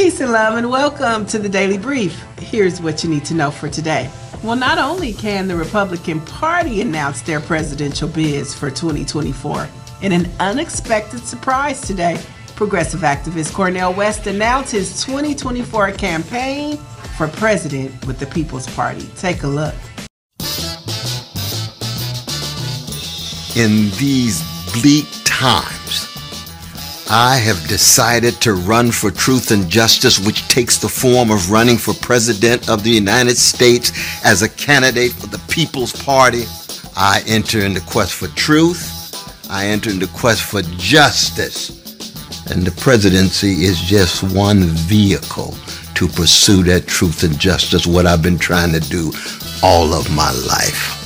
Peace and love, and welcome to the Daily Brief. Here's what you need to know for today. Well, not only can the Republican Party announce their presidential bids for 2024, in an unexpected surprise today, progressive activist Cornel West announced his 2024 campaign for president with the People's Party. Take a look. In these bleak times, I have decided to run for truth and justice, which takes the form of running for President of the United States as a candidate for the People's Party. I enter in the quest for truth. I enter in the quest for justice. And the presidency is just one vehicle to pursue that truth and justice, what I've been trying to do all of my life.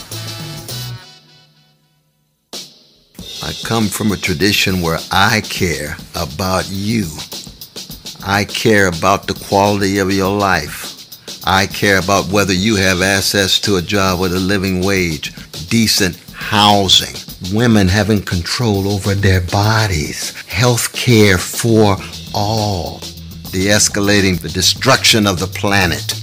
Come from a tradition where I care about you. I care about the quality of your life. I care about whether you have access to a job with a living wage, decent housing, women having control over their bodies, health care for all, the escalating the destruction of the planet,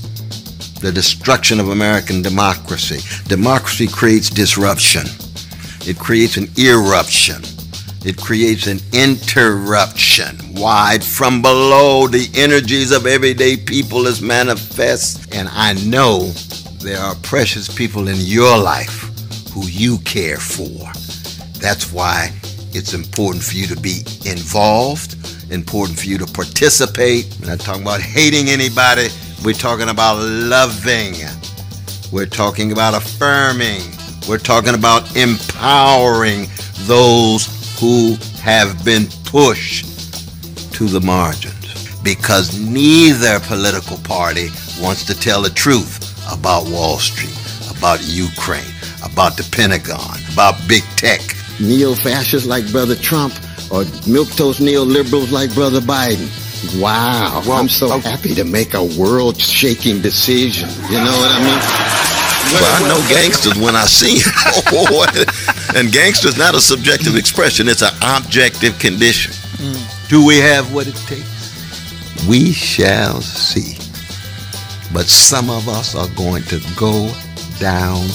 the destruction of American democracy. Democracy creates disruption. It creates an eruption. It creates an interruption. Wide from below, the energies of everyday people is manifest. And I know there are precious people in your life who you care for. That's why it's important for you to be involved, important for you to participate. We're not talking about hating anybody, we're talking about loving. We're talking about affirming. We're talking about empowering those who have been pushed to the margins. Because neither political party wants to tell the truth about Wall Street, about Ukraine, about the Pentagon, about big tech. Neo-fascists like Brother Trump or milquetoast neoliberals like Brother Biden. Wow, well, I'm so okay. happy to make a world-shaking decision. You know what I mean? Well, I know gangsters when I see them. and gangster's not a subjective expression, it's an objective condition. Mm. Do we have what it takes? We shall see. But some of us are going to go down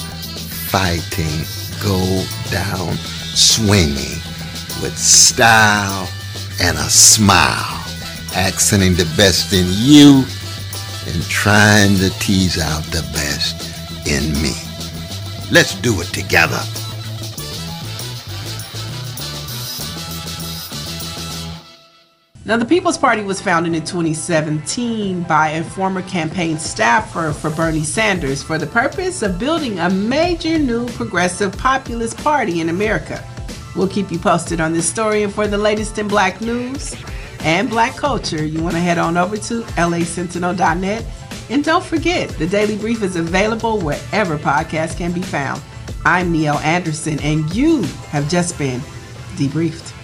fighting, go down swinging with style and a smile, accenting the best in you and trying to tease out the best in me. Let's do it together. Now, the People's Party was founded in 2017 by a former campaign staffer for Bernie Sanders for the purpose of building a major new progressive populist party in America. We'll keep you posted on this story, and for the latest in black news and black culture, you want to head on over to lasentinel.net and don't forget, the Daily Brief is available wherever podcasts can be found. I'm Neil Anderson, and you have just been debriefed.